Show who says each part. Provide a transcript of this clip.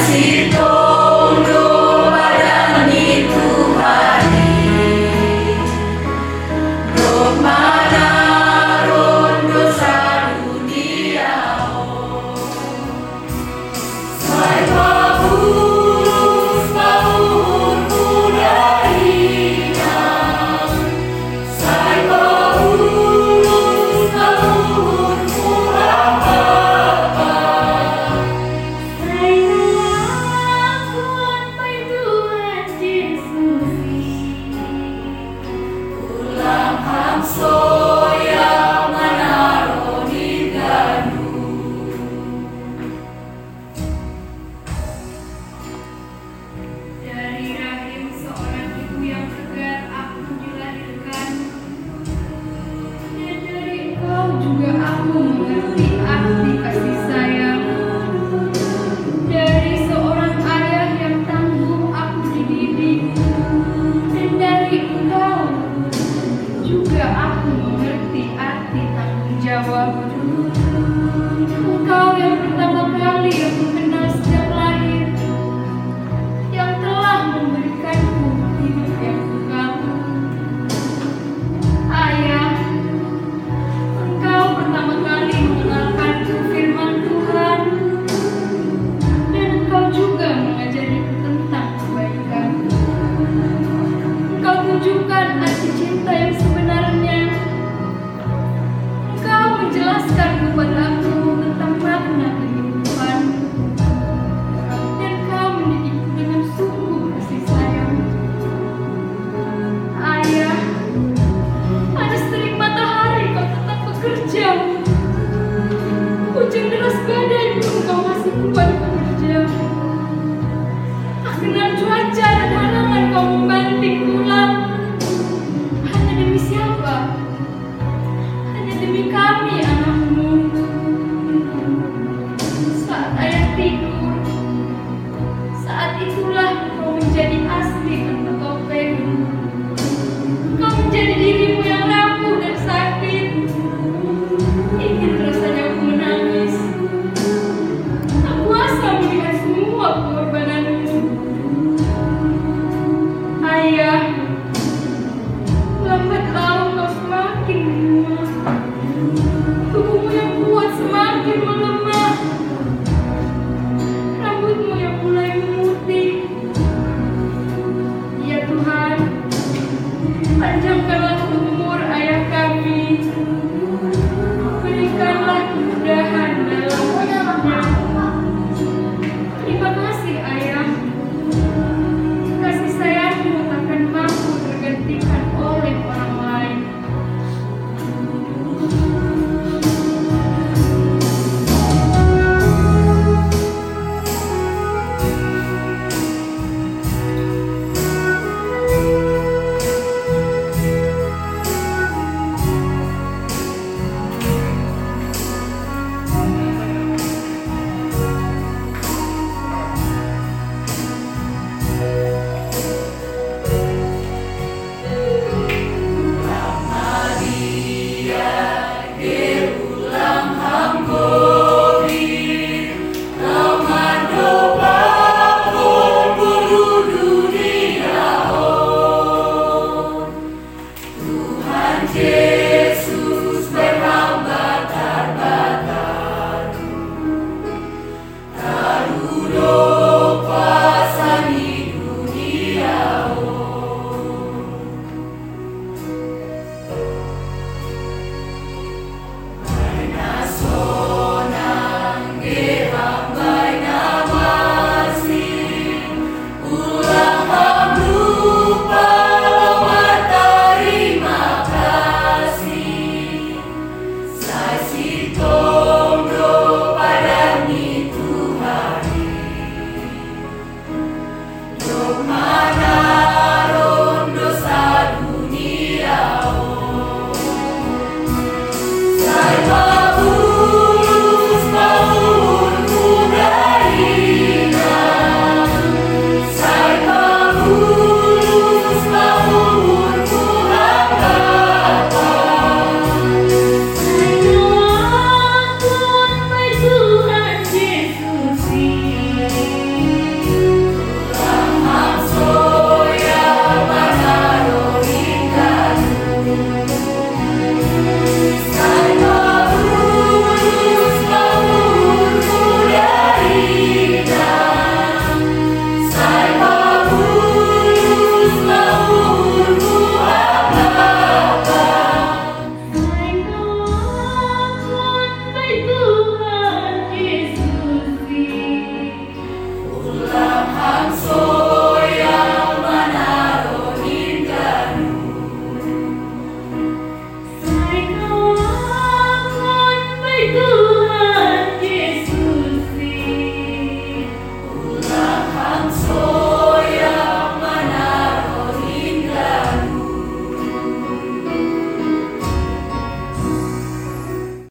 Speaker 1: Casi.
Speaker 2: Perdi o